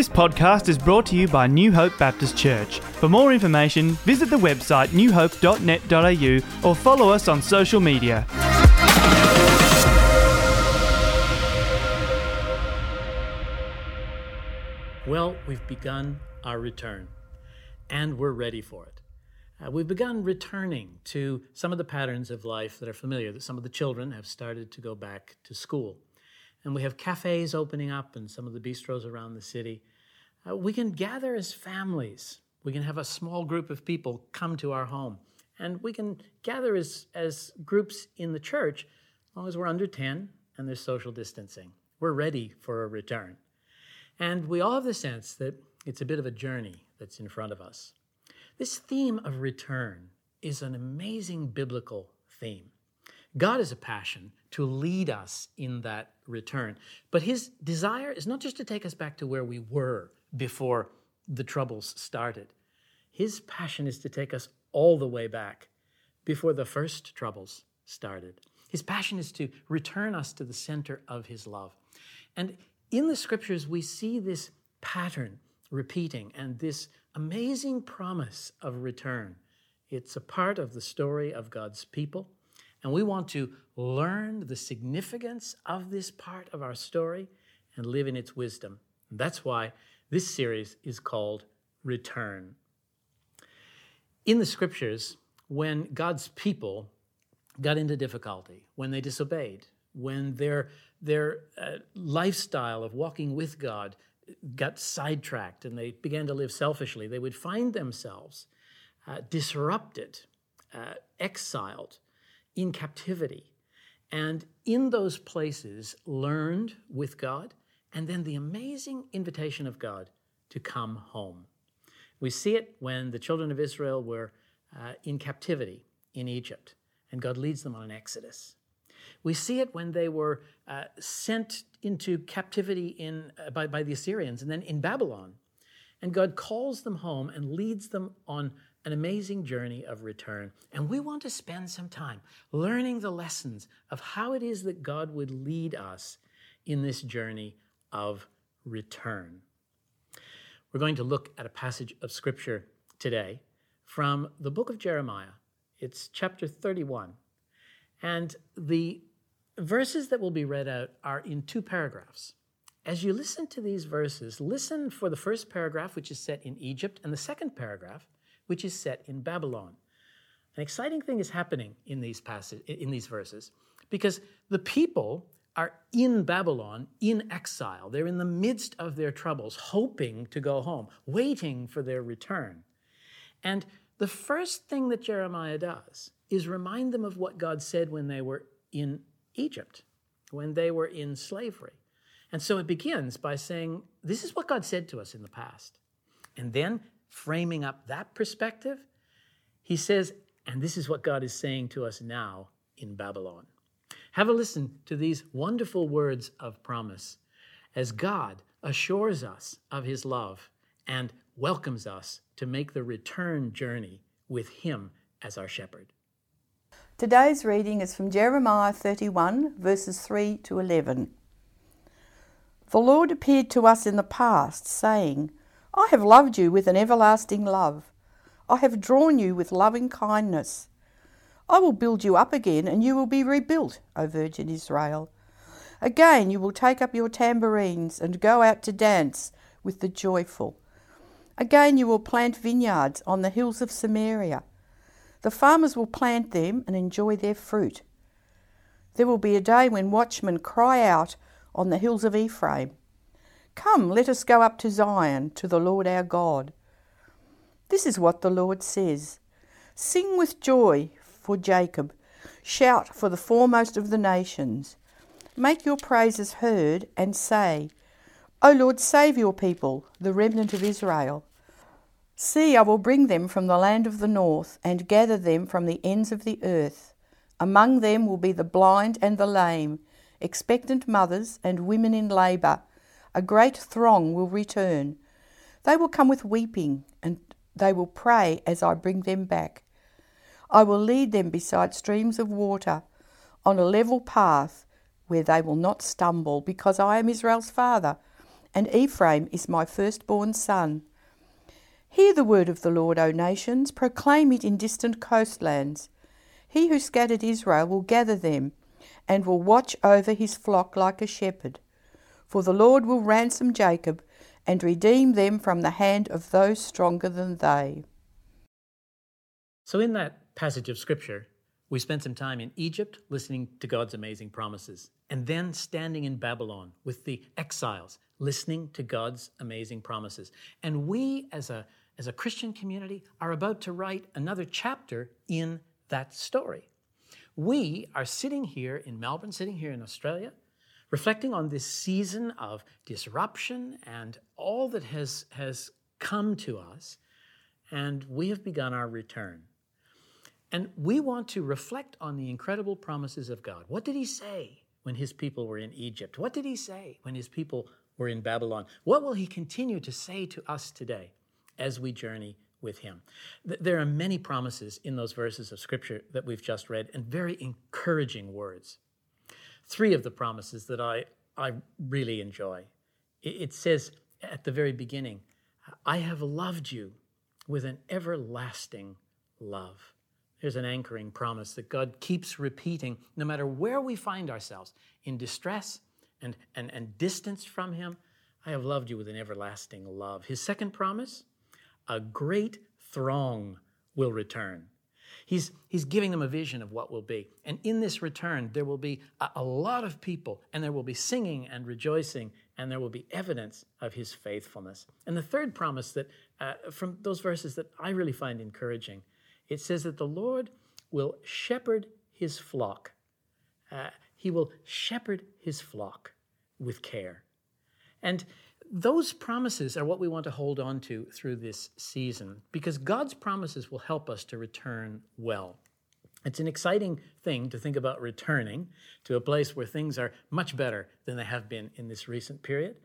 This podcast is brought to you by New Hope Baptist Church. For more information, visit the website newhope.net.au or follow us on social media. Well, we've begun our return, and we're ready for it. Uh, we've begun returning to some of the patterns of life that are familiar, that some of the children have started to go back to school and we have cafes opening up and some of the bistros around the city. Uh, we can gather as families. We can have a small group of people come to our home. And we can gather as, as groups in the church as long as we're under 10 and there's social distancing. We're ready for a return. And we all have the sense that it's a bit of a journey that's in front of us. This theme of return is an amazing biblical theme. God has a passion to lead us in that return. But his desire is not just to take us back to where we were before the troubles started. His passion is to take us all the way back before the first troubles started. His passion is to return us to the center of his love. And in the scriptures, we see this pattern repeating and this amazing promise of return. It's a part of the story of God's people. And we want to learn the significance of this part of our story and live in its wisdom. And that's why this series is called Return. In the scriptures, when God's people got into difficulty, when they disobeyed, when their, their uh, lifestyle of walking with God got sidetracked and they began to live selfishly, they would find themselves uh, disrupted, uh, exiled, in captivity. And in those places, learned with God, and then the amazing invitation of God to come home. We see it when the children of Israel were uh, in captivity in Egypt, and God leads them on an exodus. We see it when they were uh, sent into captivity in, uh, by, by the Assyrians and then in Babylon. And God calls them home and leads them on an amazing journey of return. And we want to spend some time learning the lessons of how it is that God would lead us in this journey of return. We're going to look at a passage of scripture today from the book of Jeremiah. It's chapter 31. And the verses that will be read out are in two paragraphs. As you listen to these verses, listen for the first paragraph, which is set in Egypt, and the second paragraph, which is set in Babylon. An exciting thing is happening in these passages, in these verses, because the people are in Babylon in exile. They're in the midst of their troubles, hoping to go home, waiting for their return. And the first thing that Jeremiah does is remind them of what God said when they were in Egypt, when they were in slavery. And so it begins by saying, This is what God said to us in the past. And then framing up that perspective, he says, and this is what God is saying to us now in Babylon. Have a listen to these wonderful words of promise as God assures us of his love and welcomes us to make the return journey with him as our shepherd. Today's reading is from Jeremiah 31, verses 3 to 11. The Lord appeared to us in the past, saying, I have loved you with an everlasting love. I have drawn you with loving kindness. I will build you up again, and you will be rebuilt, O Virgin Israel. Again you will take up your tambourines and go out to dance with the joyful. Again you will plant vineyards on the hills of Samaria. The farmers will plant them and enjoy their fruit. There will be a day when watchmen cry out on the hills of Ephraim. Come, let us go up to Zion, to the Lord our God. This is what the Lord says Sing with joy for Jacob, shout for the foremost of the nations. Make your praises heard and say, O Lord, save your people, the remnant of Israel. See, I will bring them from the land of the north and gather them from the ends of the earth. Among them will be the blind and the lame, expectant mothers and women in labour a great throng will return. They will come with weeping, and they will pray as I bring them back. I will lead them beside streams of water, on a level path where they will not stumble, because I am Israel's father, and Ephraim is my firstborn son. Hear the word of the Lord, O nations, proclaim it in distant coastlands. He who scattered Israel will gather them, and will watch over his flock like a shepherd. For the Lord will ransom Jacob, and redeem them from the hand of those stronger than they. So, in that passage of Scripture, we spent some time in Egypt listening to God's amazing promises, and then standing in Babylon with the exiles listening to God's amazing promises. And we, as a, as a Christian community, are about to write another chapter in that story. We are sitting here in Melbourne, sitting here in Australia, reflecting on this season of disruption and all that has, has come to us, and we have begun our return. And we want to reflect on the incredible promises of God. What did He say when His people were in Egypt? What did He say when His people were in Babylon? What will He continue to say to us today as we journey with Him? There are many promises in those verses of Scripture that we've just read and very encouraging words. Three of the promises that I, I really enjoy. It says at the very beginning, I have loved you with an everlasting love. Here's an anchoring promise that God keeps repeating no matter where we find ourselves in distress and, and, and distance from Him. I have loved you with an everlasting love. His second promise a great throng will return. He's, he's giving them a vision of what will be. And in this return, there will be a, a lot of people, and there will be singing and rejoicing, and there will be evidence of his faithfulness. And the third promise that, uh, from those verses that I really find encouraging, it says that the Lord will shepherd his flock. Uh, he will shepherd his flock with care. And those promises are what we want to hold on to through this season because God's promises will help us to return well. It's an exciting thing to think about returning to a place where things are much better than they have been in this recent period.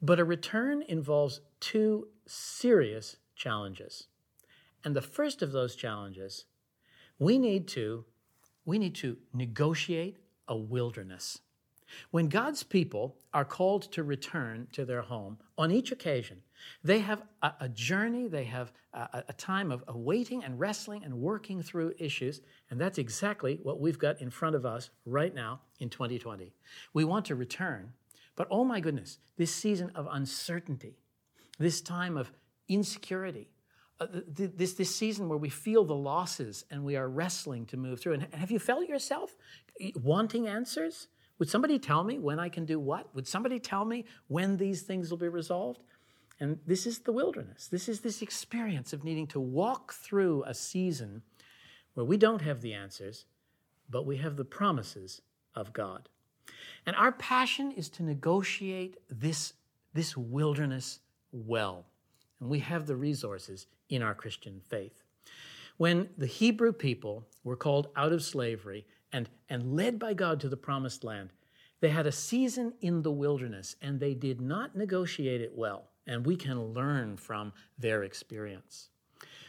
But a return involves two serious challenges. And the first of those challenges, we need to we need to negotiate a wilderness. When God's people are called to return to their home, on each occasion, they have a, a journey, they have a, a time of, waiting and wrestling and working through issues, and that's exactly what we've got in front of us right now in 2020. We want to return, but oh my goodness, this season of uncertainty, this time of insecurity, uh, this, this season where we feel the losses and we are wrestling to move through. And have you felt yourself wanting answers? Would somebody tell me when I can do what? Would somebody tell me when these things will be resolved? And this is the wilderness. This is this experience of needing to walk through a season where we don't have the answers, but we have the promises of God. And our passion is to negotiate this, this wilderness well. And we have the resources in our Christian faith. When the Hebrew people were called out of slavery and, and led by God to the promised land, they had a season in the wilderness and they did not negotiate it well. And we can learn from their experience.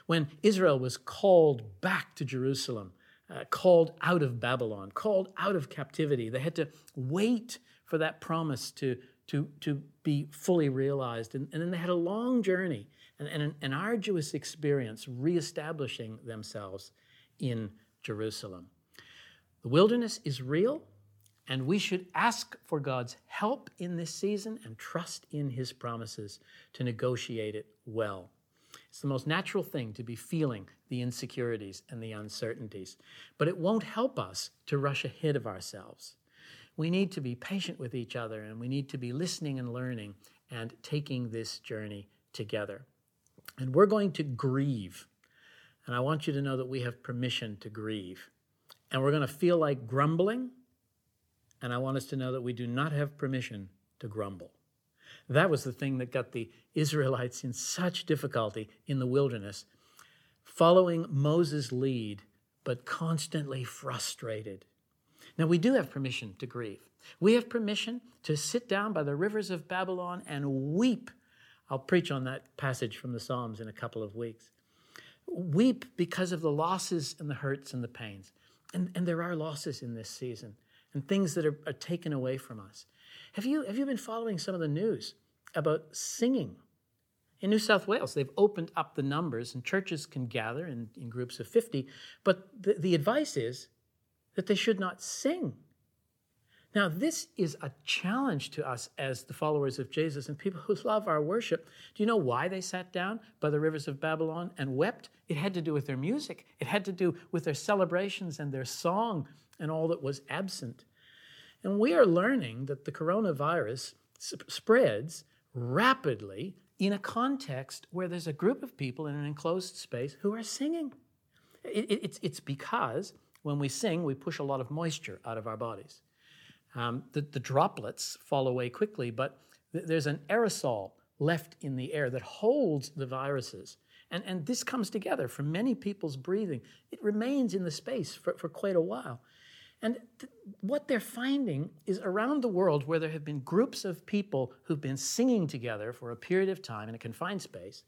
When Israel was called back to Jerusalem, uh, called out of Babylon, called out of captivity, they had to wait for that promise to, to, to be fully realized. And, and then they had a long journey and, and an, an arduous experience reestablishing themselves in Jerusalem. The wilderness is real, and we should ask for God's help in this season and trust in his promises to negotiate it well. It's the most natural thing to be feeling the insecurities and the uncertainties, but it won't help us to rush ahead of ourselves. We need to be patient with each other and we need to be listening and learning and taking this journey together. And we're going to grieve. And I want you to know that we have permission to grieve. And we're going to feel like grumbling. And I want us to know that we do not have permission to grumble. That was the thing that got the Israelites in such difficulty in the wilderness, following Moses' lead, but constantly frustrated. Now, we do have permission to grieve. We have permission to sit down by the rivers of Babylon and weep I'll preach on that passage from the Psalms in a couple of weeks. Weep because of the losses and the hurts and the pains. And, and there are losses in this season and things that are, are taken away from us. Have you, have you been following some of the news about singing? In New South Wales, they've opened up the numbers and churches can gather in, in groups of 50, but the, the advice is that they should not sing. Now, this is a challenge to us as the followers of Jesus and people who love our worship. Do you know why they sat down by the rivers of Babylon and wept? It had to do with their music, it had to do with their celebrations and their song and all that was absent. And we are learning that the coronavirus spreads rapidly in a context where there's a group of people in an enclosed space who are singing. It, it, it's, it's because when we sing, we push a lot of moisture out of our bodies. Um, the, the, droplets fall away quickly, but th- there's an aerosol left in the air that holds the viruses. And, and this comes together from many people's breathing. It remains in the space for, for quite a while. And th- what they're finding is around the world where there have been groups of people who've been singing together for a period of time in a confined space,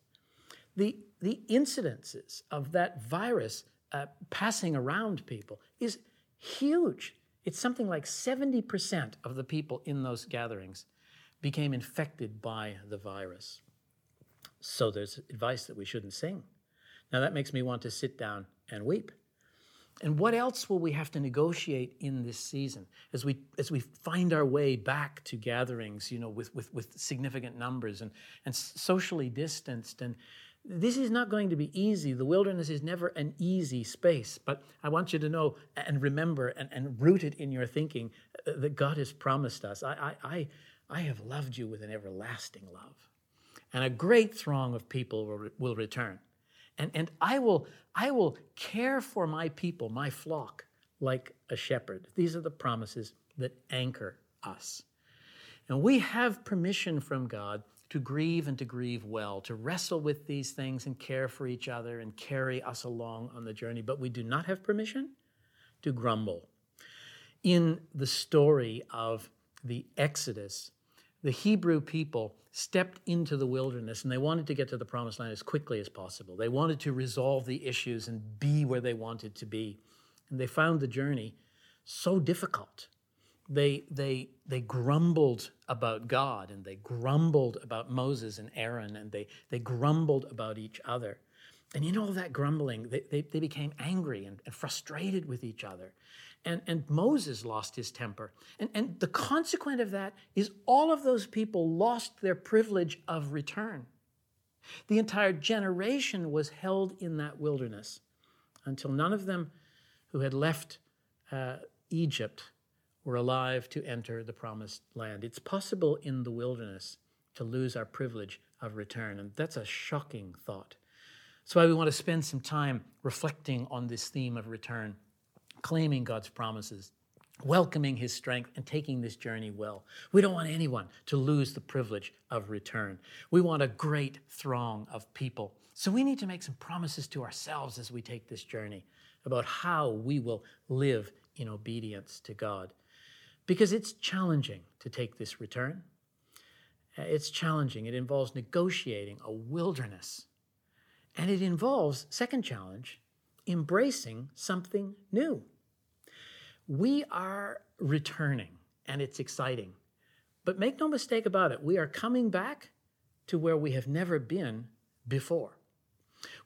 the, the incidences of that virus uh, passing around people is huge. It's something like 70% of the people in those gatherings became infected by the virus. So there's advice that we shouldn't sing. Now that makes me want to sit down and weep. And what else will we have to negotiate in this season as we as we find our way back to gatherings, you know, with with, with significant numbers and, and socially distanced and this is not going to be easy. The wilderness is never an easy space, but I want you to know and remember and, and root it in your thinking uh, that God has promised us. I, I, I, I have loved you with an everlasting love. And a great throng of people will, will return. And, and I, will, I will care for my people, my flock, like a shepherd. These are the promises that anchor us. And we have permission from God to grieve and to grieve well, to wrestle with these things and care for each other and carry us along on the journey. But we do not have permission to grumble. In the story of the Exodus, the Hebrew people stepped into the wilderness and they wanted to get to the promised land as quickly as possible. They wanted to resolve the issues and be where they wanted to be. And they found the journey so difficult they, they, they grumbled about God and they grumbled about Moses and Aaron and they, they grumbled about each other. And in all that grumbling, they, they, they became angry and, and, frustrated with each other. And, and Moses lost his temper. And, and the consequence of that is all of those people lost their privilege of return. The entire generation was held in that wilderness until none of them who had left uh, Egypt were alive to enter the promised land. It's possible in the wilderness to lose our privilege of return, and that's a shocking thought. That's why we want to spend some time reflecting on this theme of return, claiming God's promises, welcoming His strength, and taking this journey well. We don't want anyone to lose the privilege of return. We want a great throng of people. So we need to make some promises to ourselves as we take this journey about how we will live in obedience to God because it's challenging to take this return. Uh, it's challenging. It involves negotiating a wilderness. And it involves, second challenge, embracing something new. We are returning, and it's exciting. But make no mistake about it, we are coming back to where we have never been before.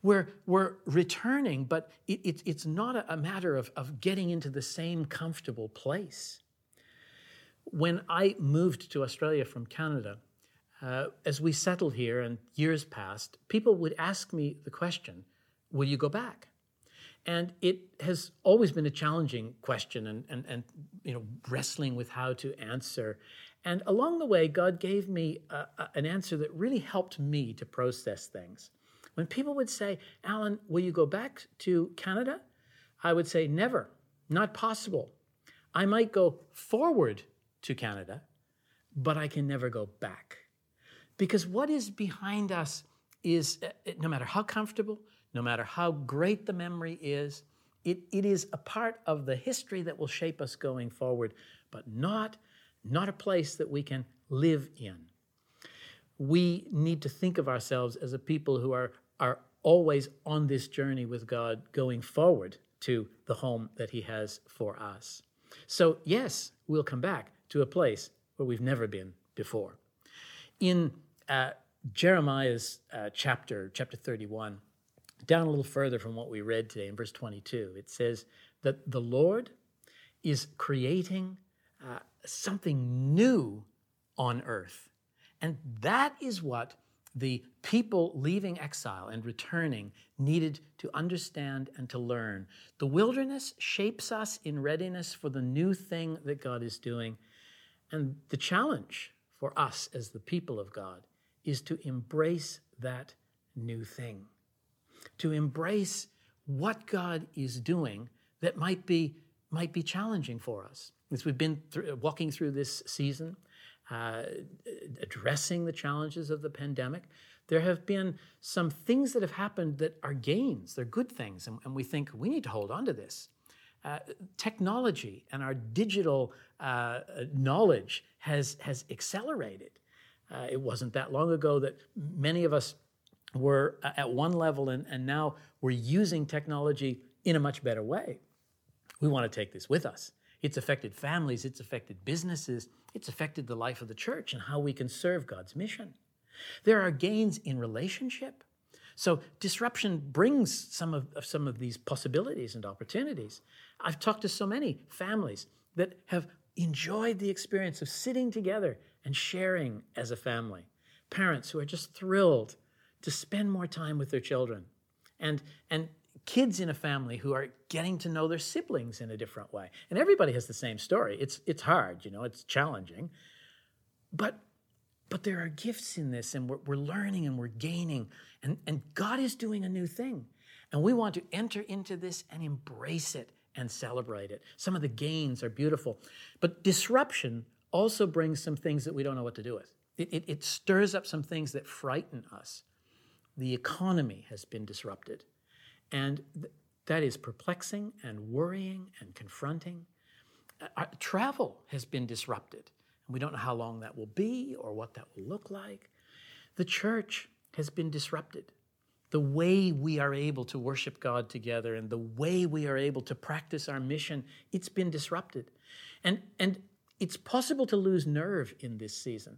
We're, we're returning, but it, it, it's not a, a matter of, of getting into the same comfortable place. When I moved to Australia from Canada, uh, as we settled here and years passed, people would ask me the question, Will you go back? And it has always been a challenging question and, and, and you know, wrestling with how to answer. And along the way, God gave me a, a, an answer that really helped me to process things. When people would say, Alan, will you go back to Canada? I would say, never, not possible. I might go forward to Canada, but I can never go back. Because what is behind us is uh, no matter how comfortable, no matter how great the memory is, it, it is a part of the history that will shape us going forward, but not, not a place that we can live in. We need to think of ourselves as a people who are, are always on this journey with God going forward to the home that He has for us. So, yes, we'll come back to a place where we've never been before. In uh, Jeremiah's uh, chapter, chapter 31, down a little further from what we read today in verse 22, it says that the Lord is creating uh, something new on earth. And that is what the people leaving exile and returning needed to understand and to learn. The wilderness shapes us in readiness for the new thing that God is doing. And the challenge for us as the people of God is to embrace that new thing, to embrace what God is doing that might be, might be challenging for us. As we've been walking through this season, uh, addressing the challenges of the pandemic, there have been some things that have happened that are gains, they're good things, and, and we think we need to hold on to this. Uh, technology and our digital uh, knowledge has, has accelerated. Uh, it wasn't that long ago that many of us were at one level and, and now we're using technology in a much better way. We want to take this with us. It's affected families, it's affected businesses, it's affected the life of the church and how we can serve God's mission. There are gains in relationship. So disruption brings some of, of, some of these possibilities and opportunities. I've talked to so many families that have enjoyed the experience of sitting together and sharing as a family. Parents who are just thrilled to spend more time with their children. And, and kids in a family who are getting to know their siblings in a different way. And everybody has the same story. It's, it's hard, you know, it's challenging. But, but there are gifts in this, and we're, we're learning and we're gaining. And, and God is doing a new thing. And we want to enter into this and embrace it and celebrate it. Some of the gains are beautiful. But disruption also brings some things that we don't know what to do with. It, it, it stirs up some things that frighten us. The economy has been disrupted. And th- that is perplexing and worrying and confronting. Uh, travel has been disrupted, and we don't know how long that will be or what that will look like. The church has been disrupted. The way we are able to worship God together and the way we are able to practice our mission, it's been disrupted. And, and it's possible to lose nerve in this season.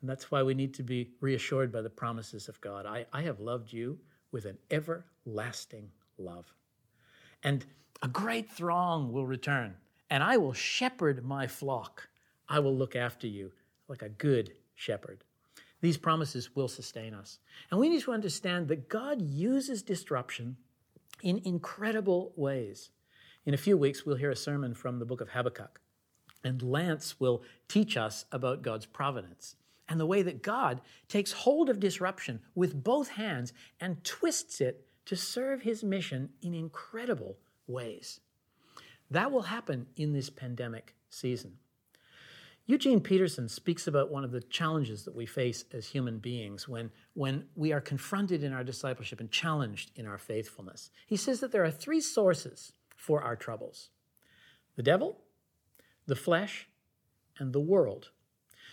And that's why we need to be reassured by the promises of God. I, I have loved you with an everlasting love. And a great throng will return, and I will shepherd my flock. I will look after you like a good shepherd. These promises will sustain us. And we need to understand that God uses disruption in incredible ways. In a few weeks, we'll hear a sermon from the book of Habakkuk, and Lance will teach us about God's providence and the way that God takes hold of disruption with both hands and twists it to serve his mission in incredible ways. That will happen in this pandemic season. Eugene Peterson speaks about one of the challenges that we face as human beings when, when we are confronted in our discipleship and challenged in our faithfulness. He says that there are three sources for our troubles the devil, the flesh, and the world.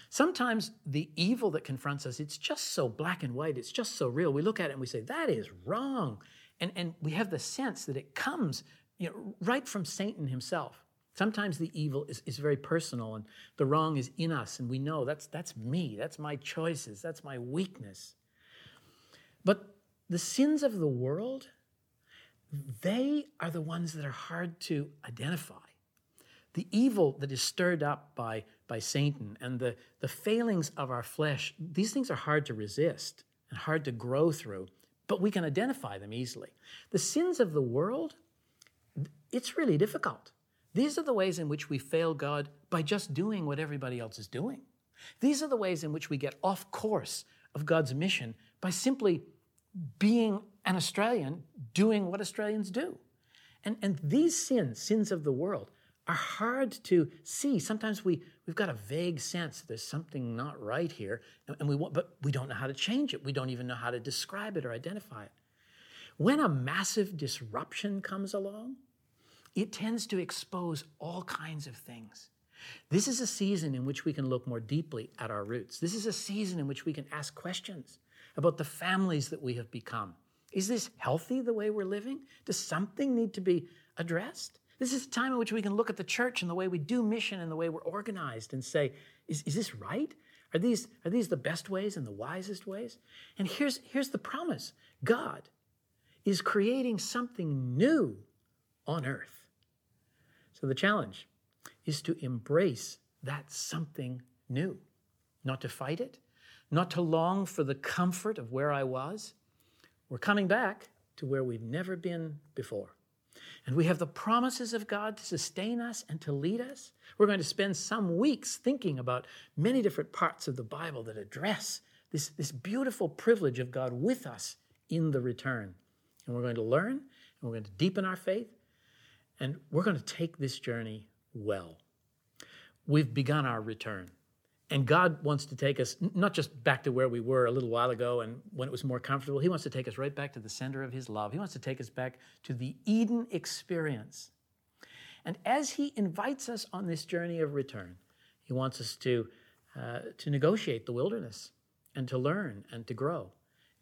Sometimes the evil that confronts us, it's just so black and white, it's just so real. We look at it and we say, that is wrong. And, and we have the sense that it comes you know, right from Satan himself. Sometimes the evil is, is very personal and the wrong is in us, and we know that's, that's me, that's my choices, that's my weakness. But the sins of the world, they are the ones that are hard to identify. The evil that is stirred up by by Satan and the, the failings of our flesh, these things are hard to resist and hard to grow through, but we can identify them easily. The sins of the world, it's really difficult. These are the ways in which we fail God by just doing what everybody else is doing. These are the ways in which we get off course of God's mission by simply being an Australian, doing what Australians do. And, and these sins, sins of the world, are hard to see. Sometimes we, we've got a vague sense that there's something not right here, and we want, but we don't know how to change it. We don't even know how to describe it or identify it. When a massive disruption comes along, it tends to expose all kinds of things. This is a season in which we can look more deeply at our roots. This is a season in which we can ask questions about the families that we have become. Is this healthy the way we're living? Does something need to be addressed? This is a time in which we can look at the church and the way we do mission and the way we're organized and say, is, is this right? Are these, are these the best ways and the wisest ways? And here's, here's the promise God is creating something new on earth. So the challenge is to embrace that something new, not to fight it, not to long for the comfort of where I was. We're coming back to where we've never been before. And we have the promises of God to sustain us and to lead us. We're going to spend some weeks thinking about many different parts of the Bible that address this, this beautiful privilege of God with us in the return. And we're going to learn, and we're going to deepen our faith, and we're going to take this journey well. We've begun our return. And God wants to take us not just back to where we were a little while ago and when it was more comfortable. He wants to take us right back to the center of His love. He wants to take us back to the Eden experience. And as He invites us on this journey of return, He wants us to, uh, to negotiate the wilderness and to learn and to grow.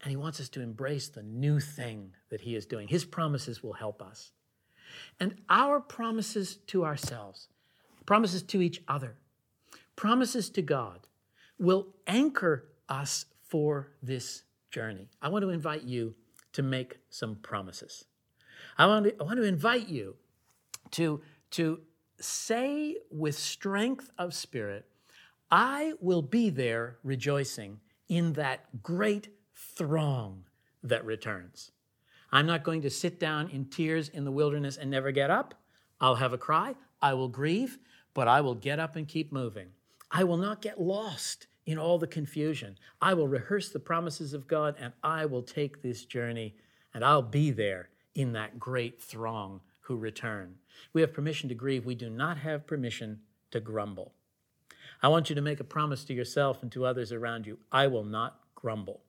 And He wants us to embrace the new thing that He is doing. His promises will help us. And our promises to ourselves, promises to each other, promises to God will anchor us for this journey. I want to invite you to make some promises. I want to, I want to invite you to, to say with strength of spirit, I will be there rejoicing in that great throng that returns. I'm not going to sit down in tears in the wilderness and never get up. I'll have a cry. I will grieve, but I will get up and keep moving. I will not get lost in all the confusion. I will rehearse the promises of God and I will take this journey and I'll be there in that great throng who return. We have permission to grieve. We do not have permission to grumble. I want you to make a promise to yourself and to others around you I will not grumble.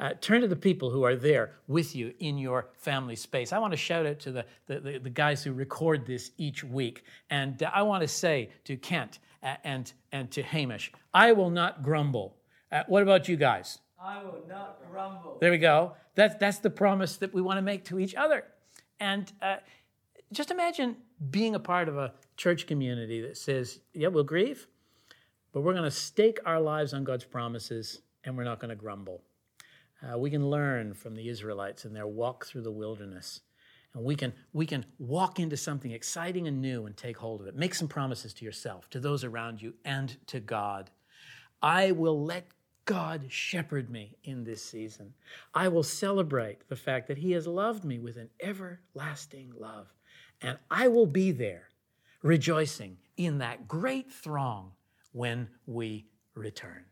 Uh, turn to the people who are there with you in your family space. I want to shout out to the, the, the, guys who record this each week. And uh, I want to say to Kent and, and to Hamish, I will not grumble. Uh, what about you guys? I will not grumble. There we go. That's, that's the promise that we want to make to each other. And uh, just imagine being a part of a church community that says, yeah, we'll grieve, but we're going to stake our lives on God's promises and we're not going to grumble. Uh, we can learn from the Israelites in their walk through the wilderness. And we can, we can walk into something exciting and new and take hold of it. Make some promises to yourself, to those around you, and to God. I will let God shepherd me in this season. I will celebrate the fact that He has loved me with an everlasting love. And I will be there rejoicing in that great throng when we return.